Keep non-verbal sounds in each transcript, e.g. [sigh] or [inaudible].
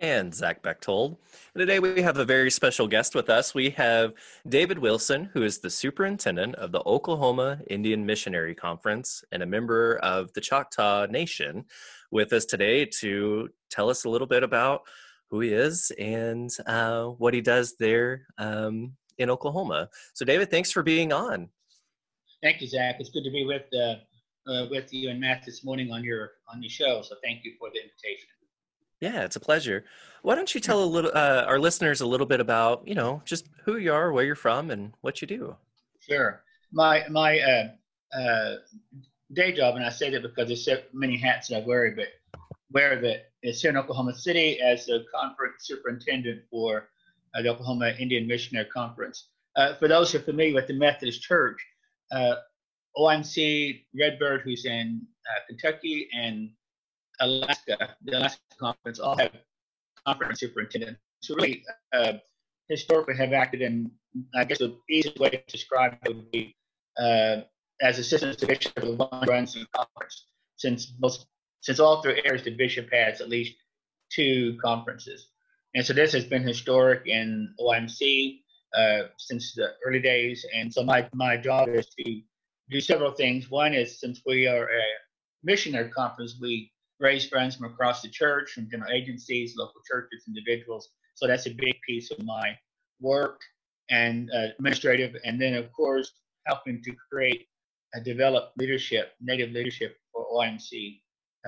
and Zach Bechtold. And today we have a very special guest with us. We have David Wilson, who is the superintendent of the Oklahoma Indian Missionary Conference and a member of the Choctaw Nation, with us today to tell us a little bit about who he is and uh, what he does there um, in Oklahoma. So, David, thanks for being on. Thank you, Zach. It's good to be with uh, uh, with you and Matt this morning on your on your show. So, thank you for the invitation. Yeah, it's a pleasure. Why don't you tell a little uh, our listeners a little bit about you know just who you are, where you're from, and what you do? Sure. My my uh, uh, day job, and I say that because there's so many hats that I wear, but wear that is here in Oklahoma City as a conference superintendent for uh, the Oklahoma Indian Missionary Conference. Uh, for those who are familiar with the Methodist Church, uh, OIMC Redbird, who's in Kentucky, and Alaska, the Alaska Conference, all have conference superintendents who really uh, historically have acted in, I guess the easiest way to describe it would be uh, as assistants to bishop of runs the conference, since most, since all three areas the bishop has at least two conferences. And so this has been historic in OMC uh, since the early days. And so my, my job is to do several things. One is since we are a missionary conference, we raise funds from across the church, from different agencies, local churches, individuals. So that's a big piece of my work and uh, administrative. And then, of course, helping to create and develop leadership, native leadership for OMC,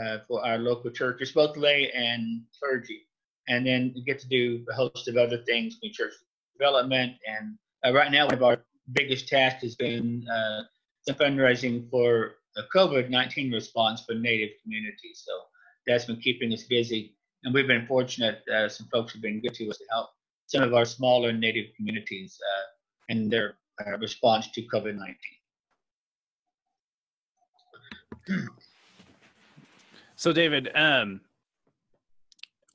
uh, for our local churches, both lay and clergy. And then get to do a host of other things in church development. And uh, right now, one of our biggest tasks has been uh, some fundraising for a COVID-19 response for Native communities. So that's been keeping us busy. And we've been fortunate, uh, some folks have been good to us to help some of our smaller Native communities uh, in their uh, response to COVID-19. So David, um,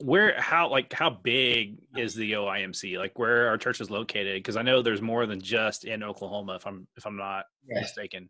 where how like how big is the OIMC? Like where are churches located? Because I know there's more than just in Oklahoma, if I'm if I'm not yes. mistaken.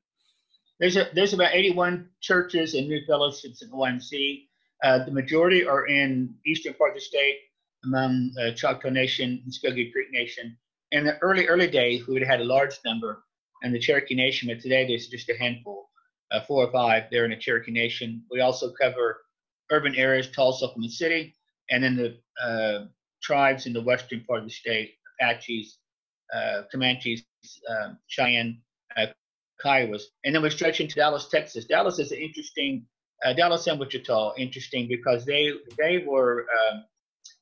There's a, there's about 81 churches and new fellowships in OMC. Uh, the majority are in eastern part of the state, among uh, Choctaw Nation and Muskogee Creek Nation. In the early early days, we would have had a large number, and the Cherokee Nation. But today, there's just a handful, uh, four or five. They're in the Cherokee Nation. We also cover urban areas, Tulsa, Oklahoma City, and then the uh, tribes in the western part of the state: Apaches, uh, Comanches, um, Cheyenne, uh, Kiowas. And then we stretch into Dallas, Texas. Dallas is an interesting, uh, Dallas and Wichita, interesting because they they were, um,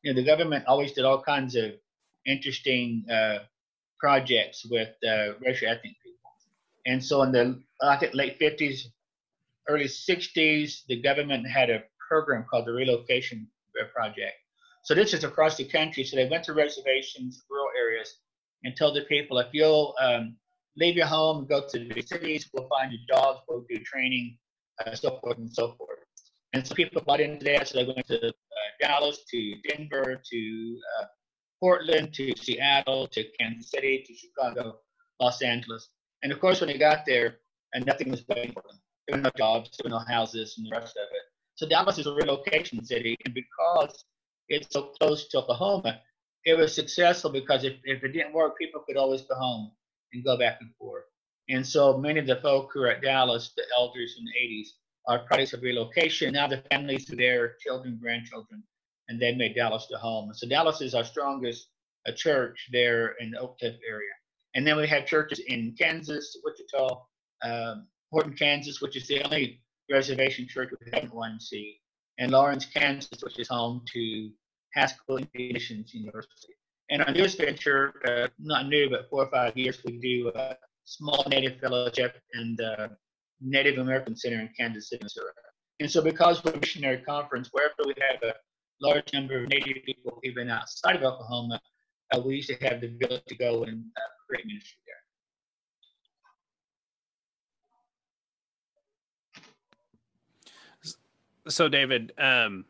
you know, the government always did all kinds of interesting uh, projects with uh, racial ethnic people. And so in the I think late 50s, early 60s, the government had a program called the Relocation Project. So this is across the country. So they went to reservations, rural areas, and told the people if you'll um, leave your home, go to the cities, we'll find you jobs, we'll do training, uh, so forth and so forth. And so people bought into that. So they went to uh, Dallas, to Denver, to uh, Portland, to Seattle, to Kansas City, to Chicago, Los Angeles. And of course, when they got there, and nothing was waiting for them. There were no jobs, there were no houses, and the rest of it. So Dallas is a relocation city, and because it's so close to Oklahoma, it was successful because if, if it didn't work, people could always go home and go back and forth. And so many of the folk who are at Dallas, the elders in the 80s, are products of relocation. Now the families are their children, grandchildren, and they made Dallas the home. So Dallas is our strongest uh, church there in the Oak Cliff area. And then we have churches in Kansas, Wichita, um, Horton, Kansas, which is the only reservation church we haven't one see, and Lawrence, Kansas, which is home to Haskell Indian University. And our newest venture, uh, not new, but four or five years, we do a small Native Fellowship and uh, Native American Center in Kansas City, Missouri. And so, because we're a missionary conference, wherever we have a large number of Native people, even outside of Oklahoma, uh, we used to have the ability to go and uh, create ministry there. So, David, um,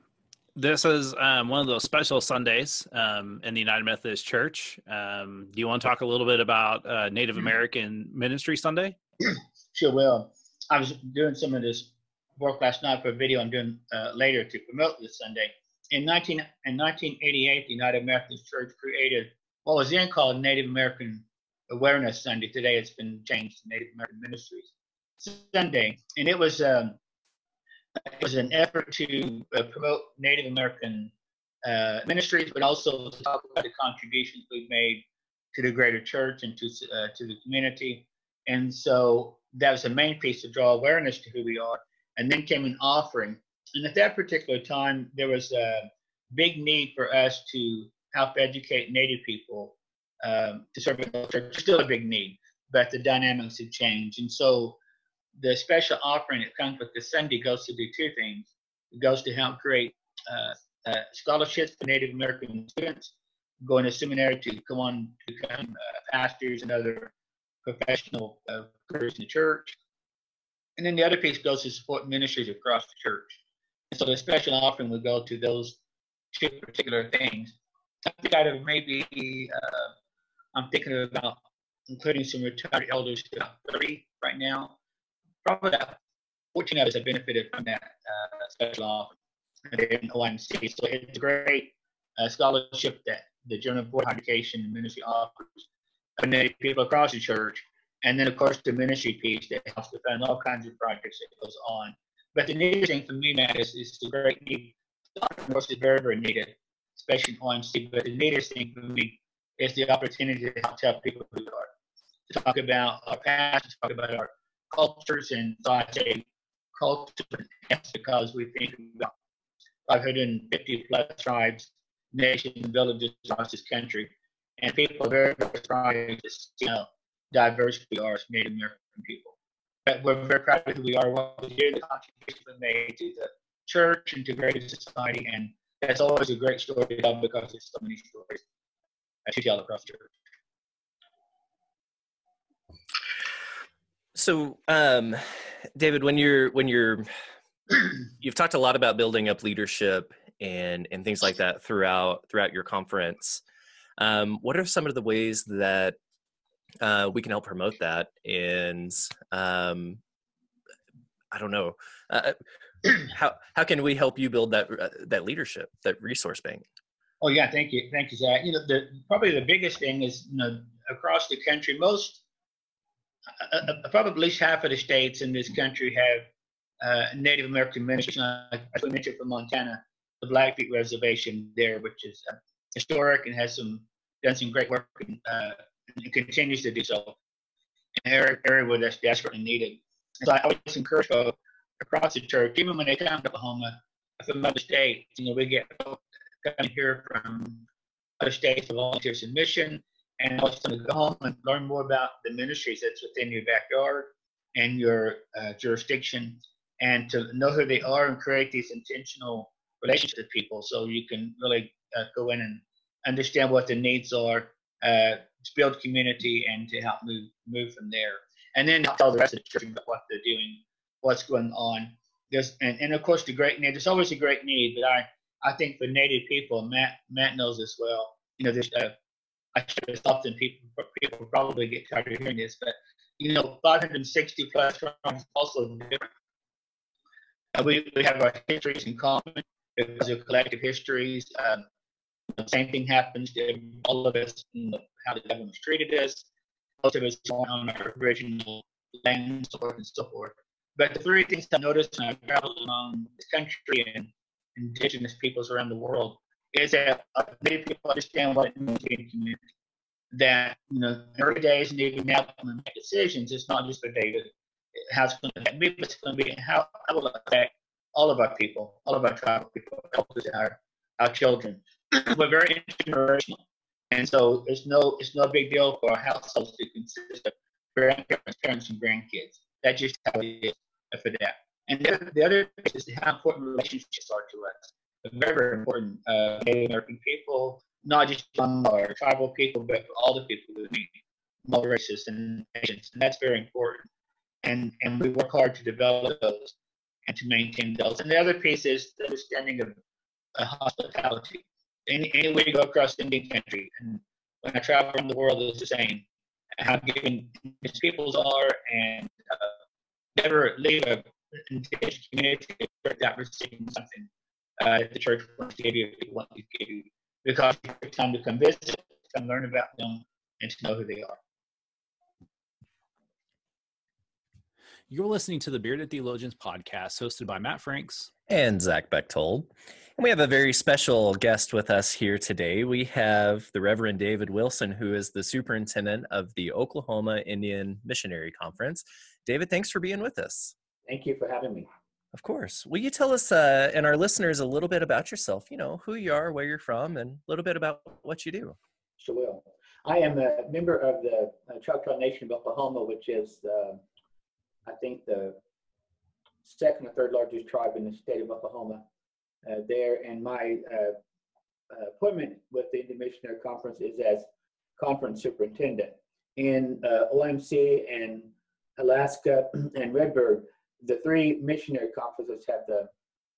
this is um, one of those special Sundays um, in the United Methodist Church. Um, do you want to talk a little bit about uh, Native mm-hmm. American Ministry Sunday? [clears throat] Sure will. I was doing some of this work last night for a video I'm doing uh, later to promote this Sunday. In, 19, in 1988, the United Methodist Church created what was then called Native American Awareness Sunday. Today it's been changed to Native American Ministries Sunday. And it was, um, it was an effort to uh, promote Native American uh, ministries, but also to talk about the contributions we've made to the greater church and to, uh, to the community. And so that was the main piece to draw awareness to who we are. And then came an offering. And at that particular time, there was a big need for us to help educate Native people um, to serve in the church. Still a big need, but the dynamics have changed. And so the special offering that comes with the Sunday goes to do two things. It goes to help create uh, uh, scholarships for Native American students going to seminary to come on to become uh, pastors and other professional uh, careers in the church. And then the other piece goes to support ministries across the church. And so the special offering would go to those two particular things. Think out of maybe, uh, I'm thinking about including some retired elders to about 30 right now. Probably about 14 of us have benefited from that uh, special offering in OMC. So it's a great uh, scholarship that the General Board of Education Ministry offers connect people across the church. And then, of course, the ministry piece that helps to fund all kinds of projects that goes on. But the neatest thing for me, Matt, is, is the great need. Of course, very, very needed, especially in OMC. But the neatest thing for me is the opportunity to help tell people who are, to talk about our past, to talk about our cultures. And so I say culture because we think about 550 plus tribes, nations, villages across this country and people are very, proud to see how diverse we are as Native American people. But we're very proud of who we are, what we do, the contributions we made to the church and to greater society, and that's always a great story to tell because there's so many stories to tell across the church. So, um, David, when you're when you're [clears throat] you've talked a lot about building up leadership and and things like that throughout throughout your conference. Um, what are some of the ways that uh, we can help promote that? And um, I don't know, uh, [clears throat] how how can we help you build that uh, that leadership, that resource bank? Oh yeah, thank you, thank you, Zach. You know, the probably the biggest thing is you know across the country, most uh, uh, probably at least half of the states in this country have uh, Native American ministries. As we mentioned from Montana, the Blackfeet Reservation there, which is uh, historic and has some done some great work and, uh, and continues to do so an area where that's desperately needed. So I always encourage folks across the church, even when they come to Oklahoma from other states, you know, we get coming here from other states for volunteer submission and also to go home and learn more about the ministries that's within your backyard and your uh, jurisdiction and to know who they are and create these intentional relationships with people so you can really uh, go in and understand what the needs are, uh, to build community, and to help move move from there. And then tell the rest of the church about what they're doing, what's going on. There's and, and of course the great need. There's always a great need, but I I think for Native people, Matt Matt knows this well. You know, there's uh, I should have stopped and people people probably get tired of hearing this, but you know, 560 plus tribes also different. We, we have our histories in common because of collective histories. Um, the same thing happens to all of us in how the government's treated us. Most of us on our original land, and so forth and so forth. But the three things I noticed when I traveled along this country and indigenous peoples around the world is that many people understand what it means to be community. That you know, early days, and even now, when we make decisions, it's not just for David. How it's going to affect me, it's going to be how, will it affect all of our people, all of our tribal people, our our children. [clears throat] We're very intergenerational, and so it's no it's no big deal for our households to consist of grandparents, parents, and grandkids. That's just how it is for that. And the other, the other is how important relationships are to us. Very, very important. Uh, Native American people, not just our tribal people, but all the people who all races and nations. And that's very important. And, and we work hard to develop those and to maintain those. And the other piece is the understanding of uh, hospitality. Any, any way you go across Indian country, and when I travel around the world, it's the same. How giving these peoples are, and uh, never leave a engaged community without receiving something uh, the church wants to give you, wants to give you, because it's time to come visit, to come learn about them, and to know who they are. You're listening to the Bearded Theologians podcast, hosted by Matt Franks and Zach Bechtold. And we have a very special guest with us here today. We have the Reverend David Wilson, who is the superintendent of the Oklahoma Indian Missionary Conference. David, thanks for being with us. Thank you for having me. Of course. Will you tell us uh, and our listeners a little bit about yourself? You know, who you are, where you're from, and a little bit about what you do. Sure will. I am a member of the uh, Choctaw Nation of Oklahoma, which is, uh, I think, the second or third largest tribe in the state of Oklahoma. Uh, there, and my uh, uh, appointment with the Indian Missionary Conference is as conference superintendent. In OMC and Alaska [clears throat] and Redbird, the three missionary conferences have the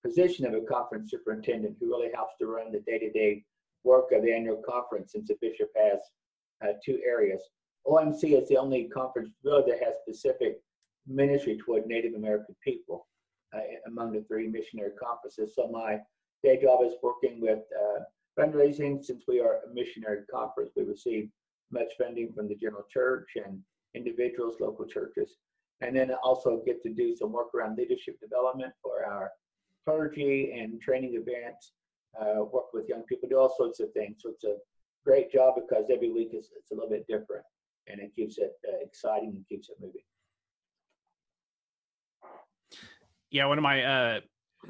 position of a conference superintendent who really helps to run the day-to-day work of the annual conference since the bishop has uh, two areas. OMC is the only conference really that has specific ministry toward Native American people uh, among the three missionary conferences. So my day job is working with uh, fundraising. Since we are a missionary conference, we receive much funding from the general church and individuals, local churches and then also get to do some work around leadership development for our clergy and training events, uh, work with young people, do all sorts of things. So it's a great job because every week is it's a little bit different, and it keeps it uh, exciting and keeps it moving. Yeah, one of my uh,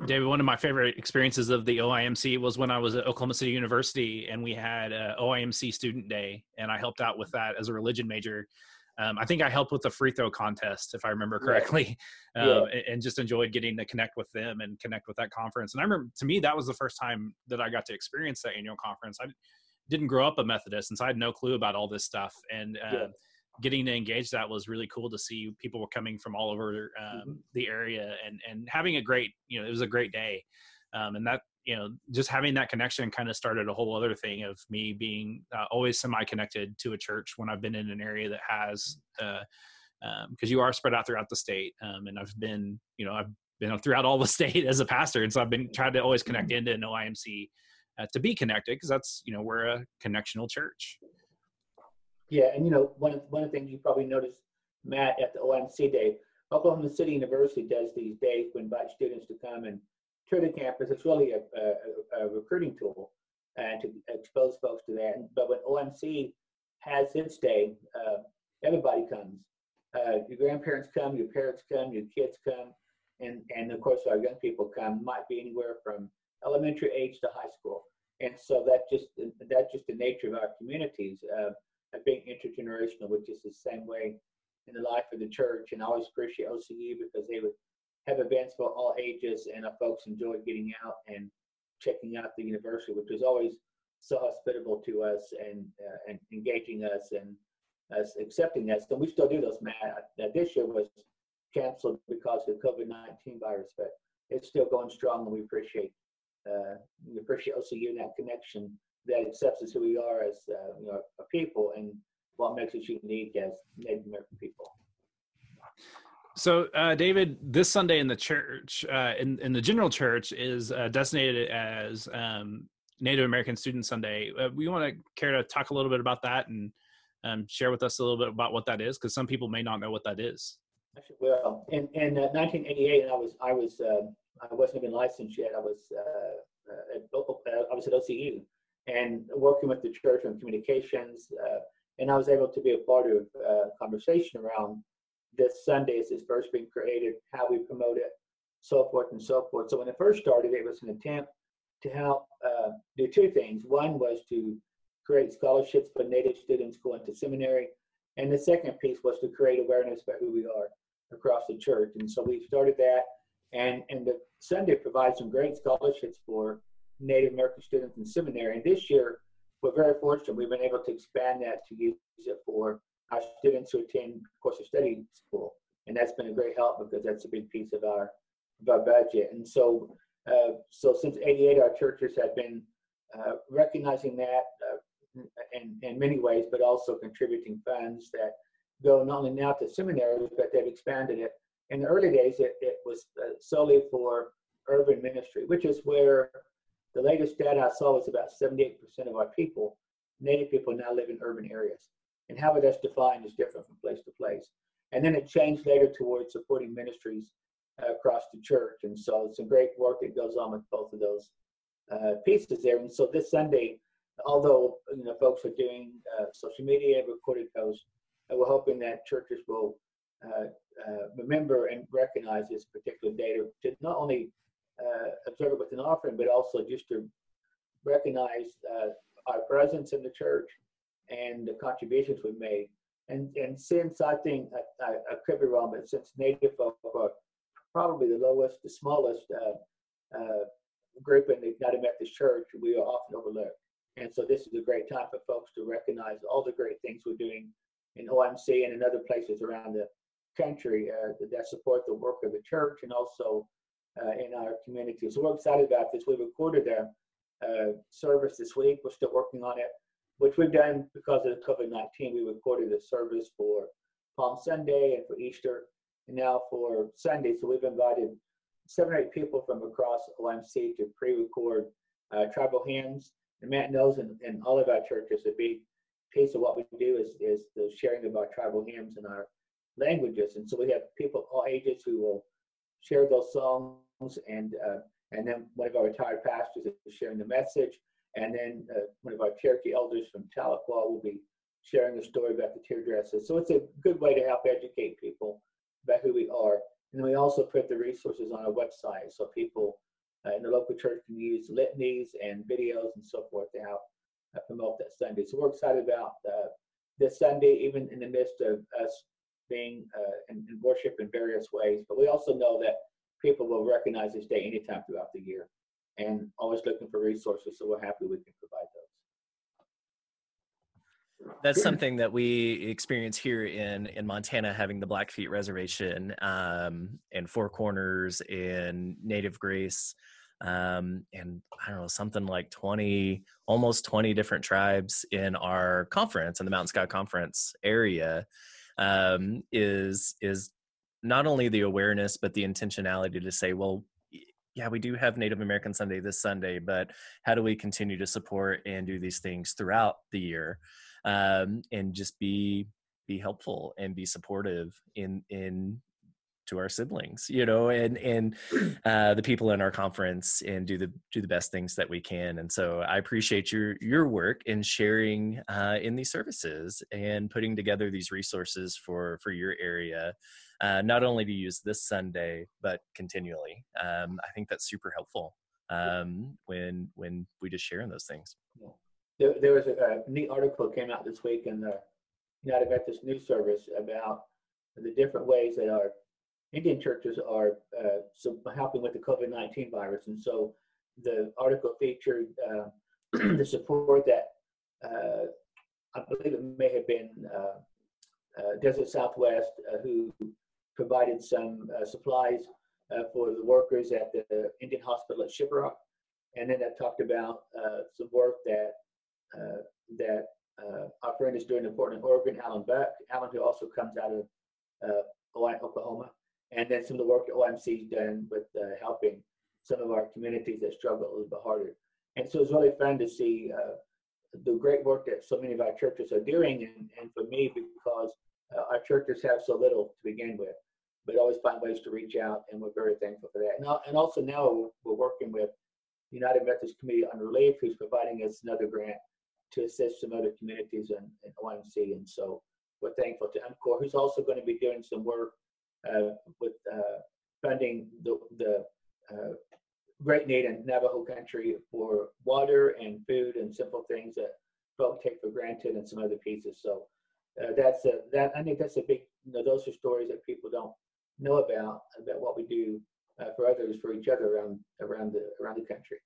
David, one of my favorite experiences of the OIMC was when I was at Oklahoma City University, and we had a OIMC Student Day, and I helped out with that as a religion major um, I think I helped with the free throw contest, if I remember correctly, [laughs] yeah. Um, yeah. and just enjoyed getting to connect with them and connect with that conference. And I remember, to me, that was the first time that I got to experience that annual conference. I didn't grow up a Methodist, and so I had no clue about all this stuff. And uh, yeah. getting to engage that was really cool to see people were coming from all over um, mm-hmm. the area and and having a great, you know, it was a great day. Um, and that you know just having that connection kind of started a whole other thing of me being uh, always semi-connected to a church when i've been in an area that has because uh, um, you are spread out throughout the state um, and i've been you know i've been throughout all the [laughs] state as a pastor and so i've been trying to always connect into an oimc uh, to be connected because that's you know we're a connectional church. Yeah and you know one of, one of the things you probably noticed matt at the omc day oklahoma city university does these days to invite students to come and to the campus. It's really a, a, a recruiting tool and to expose folks to that. But when OMC has its day, uh, everybody comes. Uh, your grandparents come, your parents come, your kids come, and, and of course our young people come. Might be anywhere from elementary age to high school, and so that just that's just the nature of our communities uh, of being intergenerational, which is the same way in the life of the church. And I always appreciate OCU because they would have events for all ages, and our folks enjoy getting out and checking out the university, which was always so hospitable to us and uh, and engaging us and us accepting us. And we still do those, Matt. Uh, this year was canceled because of the COVID-19 virus, but it's still going strong, and we appreciate uh, we appreciate OCU and that connection that accepts us who we are as uh, you know, a people and what makes us unique as Native American people. So, uh, David, this Sunday in the church, uh, in in the general church, is uh, designated as um, Native American Student Sunday. Uh, we want to care to talk a little bit about that and um, share with us a little bit about what that is, because some people may not know what that is. Well, in in 1988, uh, I was I was um, I wasn't even licensed yet. I was uh, at, I was at OCU and working with the church on communications, and I was able to be a part of a conversation around this Sunday is this first being created, how we promote it, so forth and so forth. So when it first started, it was an attempt to help uh, do two things. One was to create scholarships for Native students going to seminary, and the second piece was to create awareness about who we are across the church. And so we started that, and and the Sunday provides some great scholarships for Native American students in seminary. And this year, we're very fortunate. We've been able to expand that to use it for our students who attend course of study school, and that's been a great help because that's a big piece of our of our budget. And so, uh, so since '88, our churches have been uh, recognizing that uh, in in many ways, but also contributing funds that go not only now to seminaries, but they've expanded it. In the early days, it, it was uh, solely for urban ministry, which is where the latest data I saw was about 78% of our people, Native people, now live in urban areas. And how that's defined is different from place to place. And then it changed later towards supporting ministries uh, across the church. And so it's a great work that goes on with both of those uh, pieces there. And so this Sunday, although you know folks are doing uh, social media, recorded posts, uh, we're hoping that churches will uh, uh, remember and recognize this particular data to not only observe it with an offering, but also just to recognize our presence in the church and the contributions we've made. And and since I think I, I, I could be wrong, but since Native folk are probably the lowest, the smallest uh, uh, group in the United Methodist Church, we are often overlooked. And so this is a great time for folks to recognize all the great things we're doing in OMC and in other places around the country uh, that support the work of the church and also uh, in our community. So we're excited about this. We recorded a uh, service this week. We're still working on it, which we've done because of COVID-19. We recorded a service for Palm Sunday and for Easter, and now for Sunday. So we've invited seven or eight people from across OMC to pre-record uh, tribal hymns. And Matt knows in, in all of our churches, a big piece of what we do is, is the sharing of our tribal hymns and our languages. And so we have people of all ages who will share those songs and uh, and then one of our retired pastors is sharing the message, and then uh, one of our Cherokee elders from Tahlequah will be sharing a story about the tear dresses. So it's a good way to help educate people about who we are. And we also put the resources on our website so people uh, in the local church can use litanies and videos and so forth to help uh, promote that Sunday. So we're excited about uh, this Sunday, even in the midst of us being uh, in, in worship in various ways. But we also know that people will recognize this day anytime throughout the year and always looking for resources. So we're happy we can provide those. That's something that we experience here in in Montana, having the Blackfeet Reservation um, and Four Corners and Native Grace, um, and I don't know something like twenty, almost twenty different tribes in our conference in the Mountain Sky Conference area. Um, is is not only the awareness but the intentionality to say well yeah we do have native american sunday this sunday but how do we continue to support and do these things throughout the year um, and just be be helpful and be supportive in in to our siblings you know and and [clears throat] uh, the people in our conference and do the do the best things that we can and so i appreciate your your work in sharing uh, in these services and putting together these resources for for your area uh, not only to use this sunday but continually. Um, i think that's super helpful um, when when we just share in those things. There, there was a, a neat article that came out this week in the united methodist news service about the different ways that our Indian churches are uh, so helping with the COVID 19 virus. And so the article featured uh, [clears throat] the support that uh, I believe it may have been uh, uh, Desert Southwest uh, who provided some supplies for the workers at the Indian hospital at Shiprock. And then I talked about some work that that our friend is doing in Portland, Oregon, Alan Buck. Alan, who also comes out of Oklahoma and then some of the work that OMC's done with uh, helping some of our communities that struggle a little bit harder. And so it's really fun to see uh, the great work that so many of our churches are doing, and, and for me, because uh, our churches have so little to begin with, but always find ways to reach out, and we're very thankful for that. And, and also now we're working with United Methodist Committee on Relief, who's providing us another grant to assist some other communities in, in OMC. And so we're thankful to UMCOR, who's also going to be doing some work uh, with uh, funding the, the uh, great need in Navajo country for water and food and simple things that folk take for granted and some other pieces. So uh, that's a, that I think that's a big. You know, those are stories that people don't know about about what we do uh, for others, for each other around around the around the country.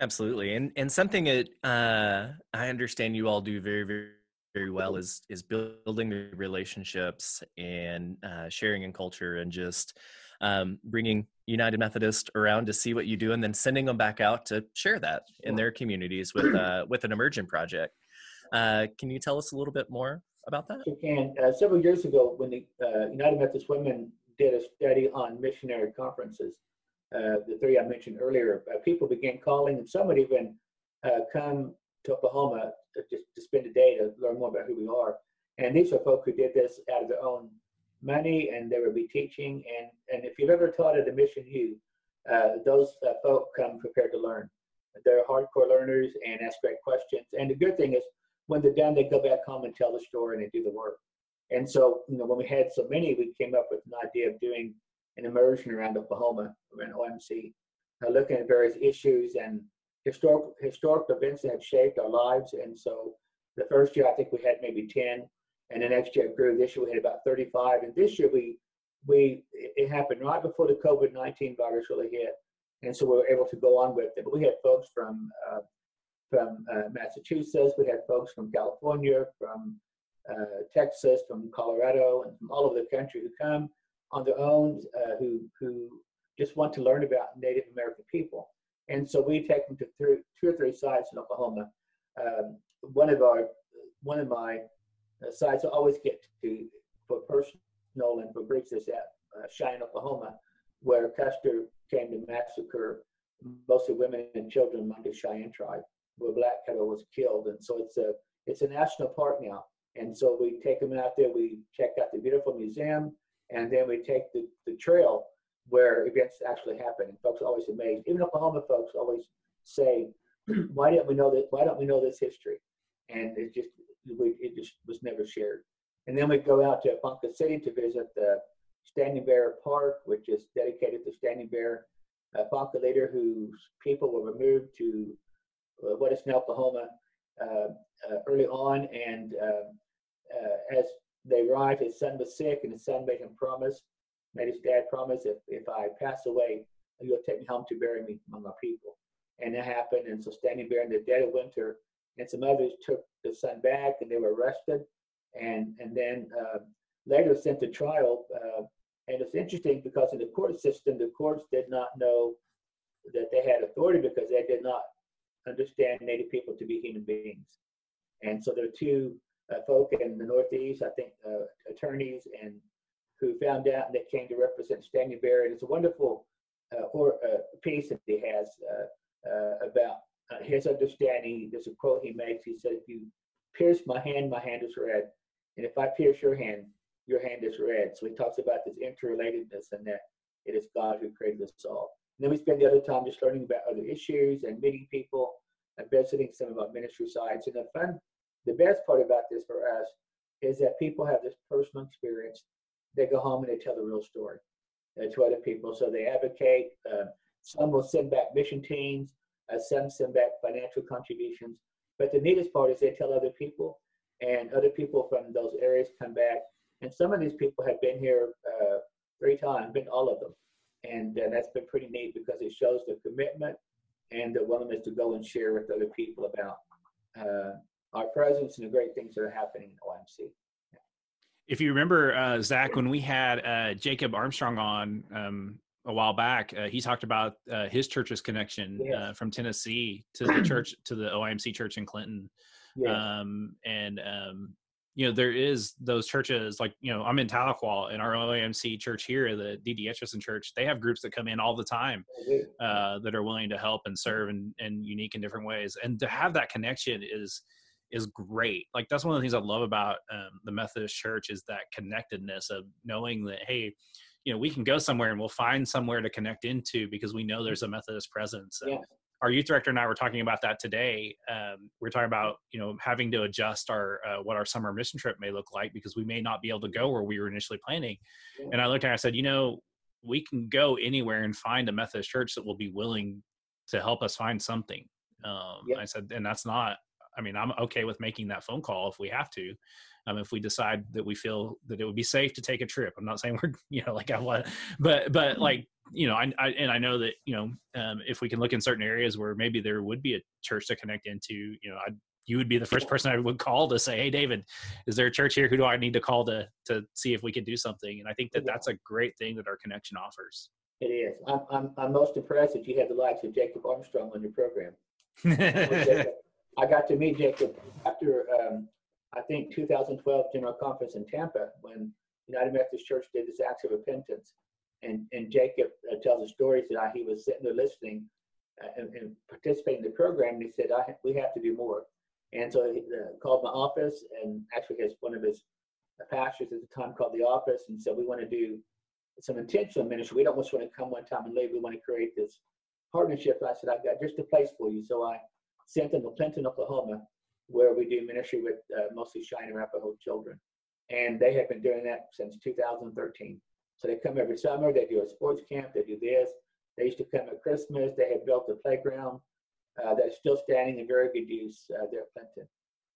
Absolutely, and and something that uh, I understand you all do very very very well is is building the relationships and uh, sharing in culture and just um, bringing United Methodist around to see what you do and then sending them back out to share that in their communities with uh, with an immersion project. Uh, can you tell us a little bit more about that? Sure can. Uh, several years ago, when the uh, United Methodist Women did a study on missionary conferences, uh, the three I mentioned earlier, uh, people began calling, and some would even uh, come to Oklahoma just to spend a day to learn more about who we are. And these are folk who did this out of their own money, and they would be teaching. And and if you've ever taught at a mission U, uh, those folk come prepared to learn. They're hardcore learners and ask great questions. And the good thing is, when they're done, they go back home and tell the story and they do the work. And so, you know, when we had so many, we came up with an idea of doing an immersion around Oklahoma, around OMC, uh, looking at various issues and historic historic events that have shaped our lives. And so, the first year I think we had maybe ten, and the next year it grew. This year we had about thirty-five, and this year we we it happened right before the COVID nineteen virus really hit, and so we were able to go on with it. But we had folks from uh, from uh, Massachusetts, we had folks from California, from uh, Texas, from Colorado, and from all over the country who come on their own, uh, who who just want to learn about Native American people. And so we take them to two or three sites in Oklahoma. Um, one of our one of my uh, sites I always get to for personal and for groups is at uh, Cheyenne, Oklahoma, where Custer came to massacre mostly women and children among the Cheyenne tribe, where Black Kettle was killed. And so it's a it's a national park now. And so we take them out there. We check out the beautiful museum, and then we take the, the trail where events actually happen. And folks are always amazed. Even Oklahoma folks always say, [clears throat] "Why didn't we know that? Why don't we know this history?" And it just we, it just was never shared. And then we go out to Ponca City to visit the Standing Bear Park, which is dedicated to Standing Bear, a Ponca leader whose people were removed to uh, what is now Oklahoma uh, uh, early on, and as they arrived, his son was sick, and his son made him promise, made his dad promise, if, if I pass away, you'll take me home to bury me among my people. And that happened. And so, standing there in the dead of winter, and some others took the son back, and they were arrested, and and then uh, later sent to trial. Uh, and it's interesting because in the court system, the courts did not know that they had authority because they did not understand Native people to be human beings. And so there are two uh, folk in the Northeast, I think, uh, attorneys and who found out and they came to represent Bear. And it's a wonderful uh, or, uh, piece that he has uh, uh, about his understanding. There's a quote he makes. He said, "If you pierce my hand, my hand is red, and if I pierce your hand, your hand is red." So he talks about this interrelatedness and that it is God who created us all. And then we spend the other time just learning about other issues and meeting people and visiting some of our ministry sites. And the fun the best part about this for us is that people have this personal experience. They go home and they tell the real story uh, to other people. So they advocate. Uh, some will send back mission teams. Uh, some send back financial contributions. But the neatest part is they tell other people, and other people from those areas come back. And some of these people have been here uh, three times, been all of them, and uh, that's been pretty neat because it shows the commitment and the willingness to go and share with other people about uh, our presence and the great things that are happening in OMC. If you remember, uh, Zach, when we had uh, Jacob Armstrong on um, a while back, uh, he talked about uh, his church's connection yes. Uh, from Tennessee to the [clears throat] church, to the OIMC church in Clinton. Yes. Um, and, um, you know, there is those churches like, you know, I'm in Tahlequah and our OIMC church here, the D.D. Etchison church, they have groups that come in all the time uh, that are willing to help and serve and, and unique in different ways. And to have that connection is, is great. Like that's one of the things I love about um, the Methodist Church is that connectedness of knowing that hey, you know, we can go somewhere and we'll find somewhere to connect into because we know there's a Methodist presence. Yeah. Our youth director and I were talking about that today. Um, we're talking about you know having to adjust our uh, what our summer mission trip may look like because we may not be able to go where we were initially planning. Yeah. And I looked at, it, I said, you know, we can go anywhere and find a Methodist church that will be willing to help us find something. Um, Yeah. I said, and that's not I mean, I'm okay with making that phone call if we have to. Um, if we decide that we feel that it would be safe to take a trip, I'm not saying we're, [laughs] you know, like I want, but but like you know, I, I, and I know that you know, um, if we can look in certain areas where maybe there would be a church to connect into, you know, I, you would be the first person I would call to say, "Hey, David, is there a church here? Who do I need to call to to see if we can do something?" And I think that that's a great thing that our connection offers. It is. I'm I'm, I'm most impressed that you had the likes of Jacob Armstrong on your program. [laughs] I got to meet Jacob after um, I think 2012 General Conference in Tampa when United Methodist Church did this act of Repentance, and and Jacob uh, tells the stories that he was sitting there listening uh, and, and, participating in the program, and he said, I, "We have to do more." And so he uh, called my office, and actually has one of his pastors at the time called the office, and said, "We want to do some intentional ministry. We don't just want to come one time and leave. We want to create this partnership." I said, "I've got just a place for you." So I sent them to Clinton, Oklahoma, where we do ministry with uh, mostly Cheyenne Arapaho children, and they have been doing that since 2013. So they come every summer. They do a sports camp. They do this. They used to come at Christmas. They have built a playground uh, that's still standing in very good use uh, there at Clinton.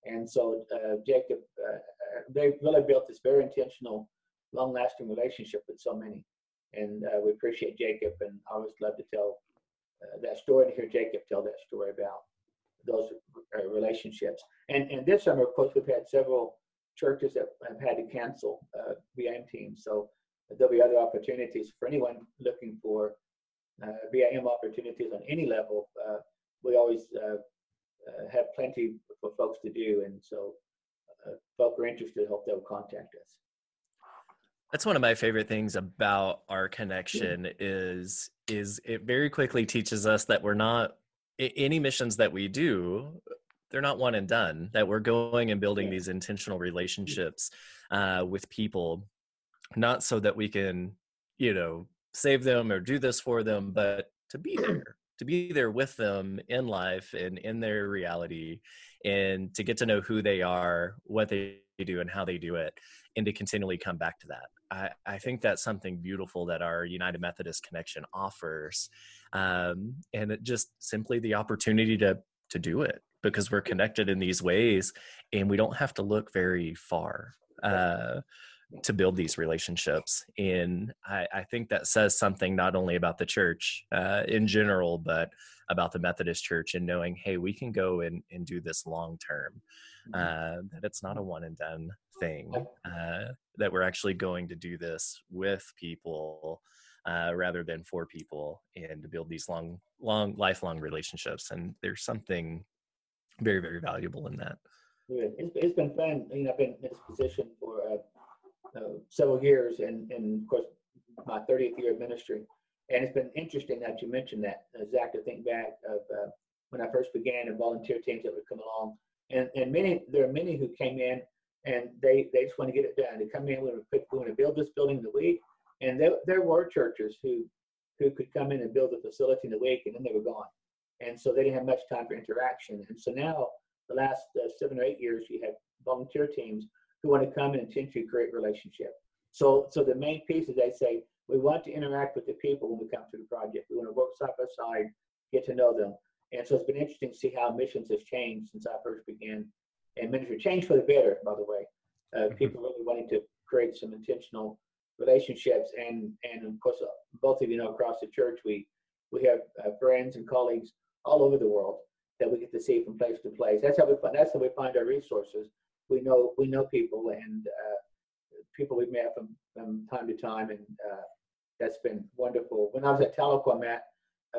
And so uh, Jacob, uh, uh, they really built this very intentional, long-lasting relationship with so many. And we appreciate Jacob, and I always love to tell that story to hear Jacob tell that story about those relationships. And and this summer, of course, we've had several churches that have had to cancel uh, VIM teams. So there'll be other opportunities for anyone looking for uh, VIM opportunities on any level. Uh, we always uh, uh, have plenty for folks to do, and so uh, folk are interested. Hope they'll contact us. That's one of my favorite things about our connection is is it very quickly teaches us that we're not any missions that we do they're not one and done that we're going and building these intentional relationships uh, with people. Not so that we can you know save them or do this for them but to be [clears throat] there to be there with them in life and in their reality and to get to know who they are what they do and how they do it and to continually come back to that i, I think that's something beautiful that our united methodist connection offers um, and it just simply the opportunity to to do it because we're connected in these ways and we don't have to look very far uh, to build these relationships. And I, I, think that says something not only about the church uh, in general, but about the Methodist Church and knowing, hey, we can go and, and do this long term. Mm-hmm. Uh, that it's not a one and done thing. Uh, that we're actually going to do this with people uh, rather than for people, and to build these long, long, lifelong relationships. And there's something very, very valuable in that. It's, it's been fun. You know, I've been in this position for uh, uh, several years, and, and of course, my 30th year of ministry. And it's been interesting that you mentioned that, uh, Zach, to think back of uh, when I first began and volunteer teams that would come along. And, and many, there are many who came in and they, they just want to get it done. They come in, we want to build this building in the week. And there, there were churches who, who could come in and build a facility in the week and then they were gone. And so they didn't have much time for interaction. And so now, the last uh, seven or eight years, you have volunteer teams who want to come and intentionally create relationship. So, so the main piece is they say we want to interact with the people when we come to the project. We want to work side by side, get to know them. And so it's been interesting to see how missions has changed since I first began. And ministry changed for the better, by the way. Uh, mm-hmm. people really wanting to create some intentional relationships. And and of course, uh, both of you know across the church, we we have uh, friends and colleagues all over the world that we get to see from place to place. That's how we find. That's how we find our resources we know we know people and uh, people we've met from, from time to time, and uh, that's been wonderful. When I was at Tahlequah, Matt,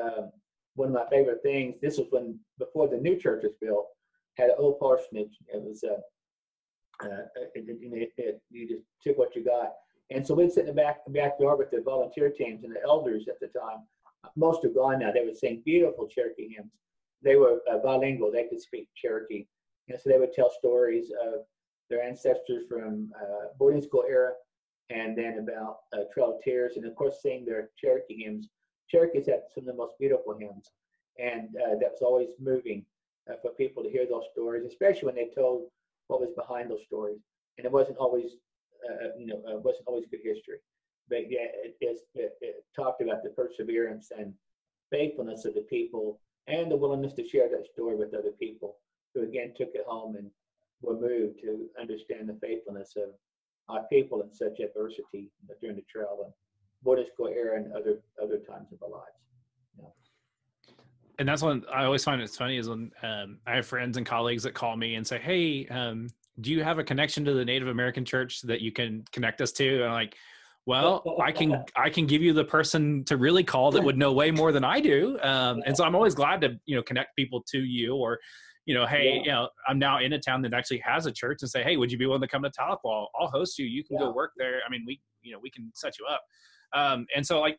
um, one of my favorite things. This was when before the new church was built. Had an old parsonage. It was uh, uh, it, it, it, you just took what you got. And so we'd sit in the back backyard with the volunteer teams and the elders at the time. Most are gone now. They would sing beautiful Cherokee hymns. They were uh, bilingual. They could speak Cherokee. And so they would tell stories of their ancestors from uh, boarding school era and then about uh, Trail of Tears, and of course, sing their Cherokee hymns. Cherokees had some of the most beautiful hymns, and uh, that was always moving uh, for people to hear those stories, especially when they told what was behind those stories. And it wasn't always, uh, you know, uh, wasn't always good history, but yeah, it, it, it, talked about the perseverance and faithfulness of the people and the willingness to share that story with other people who again took it home and were moved to understand the faithfulness of our people in such adversity during the trail. And boarding school era and other other times of our lives. And that's one I always find it's funny is when um, I have friends and colleagues that call me and say, "Hey, um, do you have a connection to the Native American church that you can connect us to?" And I'm like, well, I can [laughs] I can give you the person to really call that would know way more than I do, um, and so I'm always glad to you know connect people to you or you know, hey, yeah. you know, I'm now in a town that actually has a church and say, hey, would you be willing to come to Tahlequah? I'll host you. You can yeah. go work there. I mean, we, you know, we can set you up. Um, and so like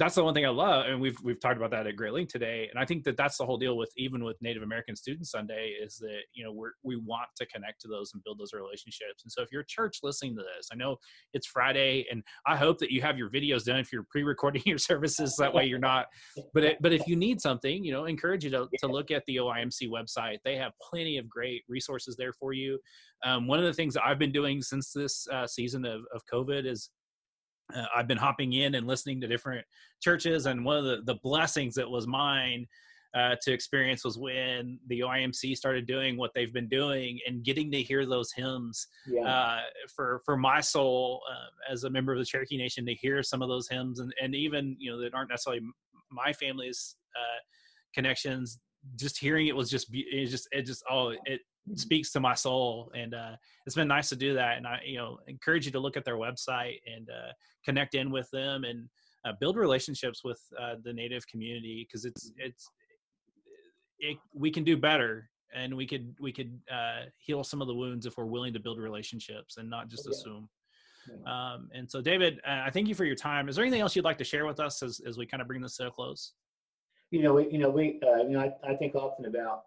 that's the one thing I love, and we've we've talked about that at great length today. And I think that that's the whole deal with even with Native American Student Sunday is that you know we're we want to connect to those and build those relationships. And so if you're a church listening to this, I know it's Friday, and I hope that you have your videos done if you're pre-recording [laughs] your services. That way you're not. But it, but if you need something, you know, encourage you to to look at the OIMC website. They have plenty of great resources there for you. Um, one of the things that I've been doing since this uh, season of, of COVID is uh, I've been hopping in and listening to different churches, and one of the, the blessings that was mine uh, to experience was when the OIMC started doing what they've been doing and getting to hear those hymns yeah. uh, for for my soul uh, as a member of the Cherokee Nation to hear some of those hymns and and even you know that aren't necessarily my family's uh, connections. Just hearing it was just it just it just oh it speaks to my soul and uh, it's been nice to do that and i you know encourage you to look at their website and uh, connect in with them and uh, build relationships with uh, the native community because it's it's it, we can do better and we could we could uh, heal some of the wounds if we're willing to build relationships and not just assume. Um, and so david uh, i thank you for your time. Is there anything else you'd like to share with us as, as we kind of bring this to a close? You know we, you know we you know I, I think often about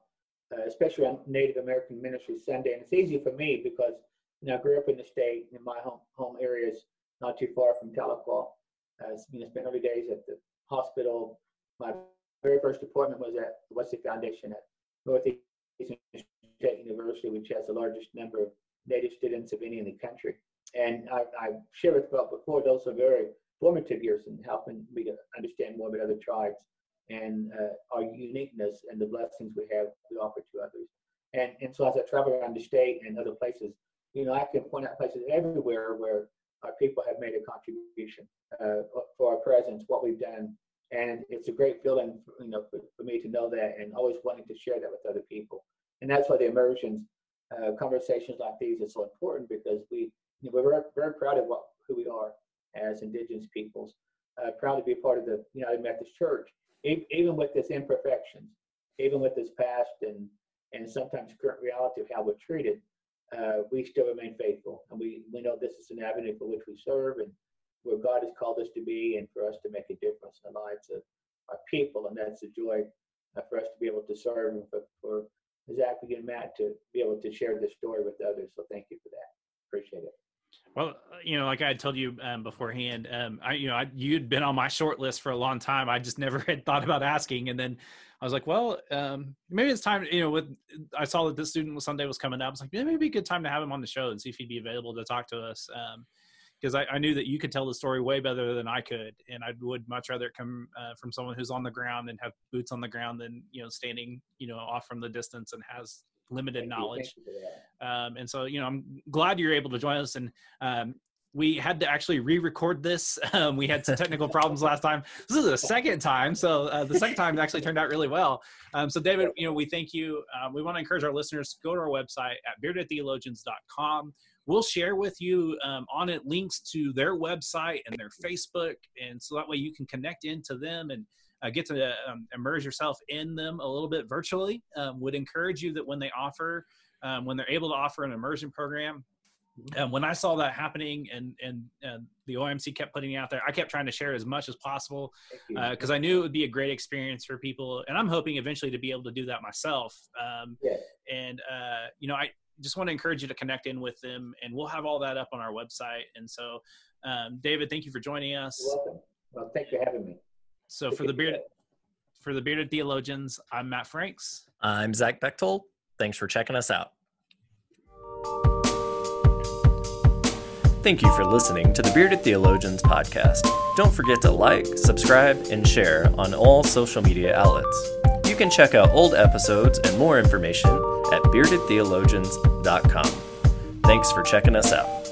uh, especially on Native American Ministry Sunday. And it's easy for me because you know, I grew up in the state, in my home home areas, not too far from Tahlequah. Uh, you know, spent early days at the hospital. My very first appointment was at the Wesley Foundation at Northeastern State University, which has the largest number of Native students of any in the country. And I, I shared with before, those are very formative years in helping me to understand more about other tribes and uh, our uniqueness and the blessings we have to offer to others. And, and so as I travel around the state and other places, you know, I can point out places everywhere where our people have made a contribution uh, for our presence, what we've done. And it's a great feeling, you know, for, for, me to know that and always wanting to share that with other people. And that's why the immersions uh, conversations like these are so important because we, you know, we're very, very proud of what, who we are as Indigenous peoples. Uh, proud to be a part of the United Methodist Church even with this imperfections, even with this past and and sometimes current reality of how we're treated, uh, we still remain faithful, and we we know this is an avenue for which we serve and where God has called us to be, and for us to make a difference in the lives of our people, and that's a joy uh, for us to be able to serve and for, for Zach and Matt to be able to share this story with others. So thank you for that. Appreciate it. Well, uh, you know, like I had told you um, beforehand, um, I, you know, I, you'd been on my short list for a long time. I just [laughs] never had thought about asking, and then I was like, well, um, maybe it's time. You know, with I saw that this student was Sunday was coming up. I was like, maybe it'd be a good time to have him on the show and see if he'd be available to talk to us. because um, I, I, knew that you could tell the story way better than I could, and I would much rather come uh, from someone who's on the ground and have boots on the ground than you know standing you know off from the distance and has limited knowledge. Um, and so, you know, I'm glad you're able to join us. And um, we had to actually re-record this. [laughs] Um, we had some technical problems last time. This is the second time, so uh, the second time actually turned out really well. Um, so, David, you know, we thank you. Um, we want to encourage our listeners to go to our website at beardedtheologians.com. We'll share with you um, on it links to their website and their Facebook, and so that way you can connect into them and uh, get to um, immerse yourself in them a little bit virtually. Um, would encourage you that when they offer, um, when they're able to offer an immersion program, and when I saw that happening and, and, and the OMC kept putting it out there, I kept trying to share as much as possible because uh, I knew it would be a great experience for people. And I'm hoping eventually to be able to do that myself. Um, yeah. And, uh, you know, I just want to encourage you to connect in with them and we'll have all that up on our website. And so, um, David, thank you for joining us. You're welcome. Well, thanks for having me. So for the bearded for the bearded theologians, I'm Matt Franks. I'm Zach Bechtold. Thanks for checking us out. Thank you for listening to the Bearded Theologians podcast. Don't forget to like, subscribe, and share on all social media outlets. You can check out old episodes and more information at beardedtheologians.com. Thanks for checking us out.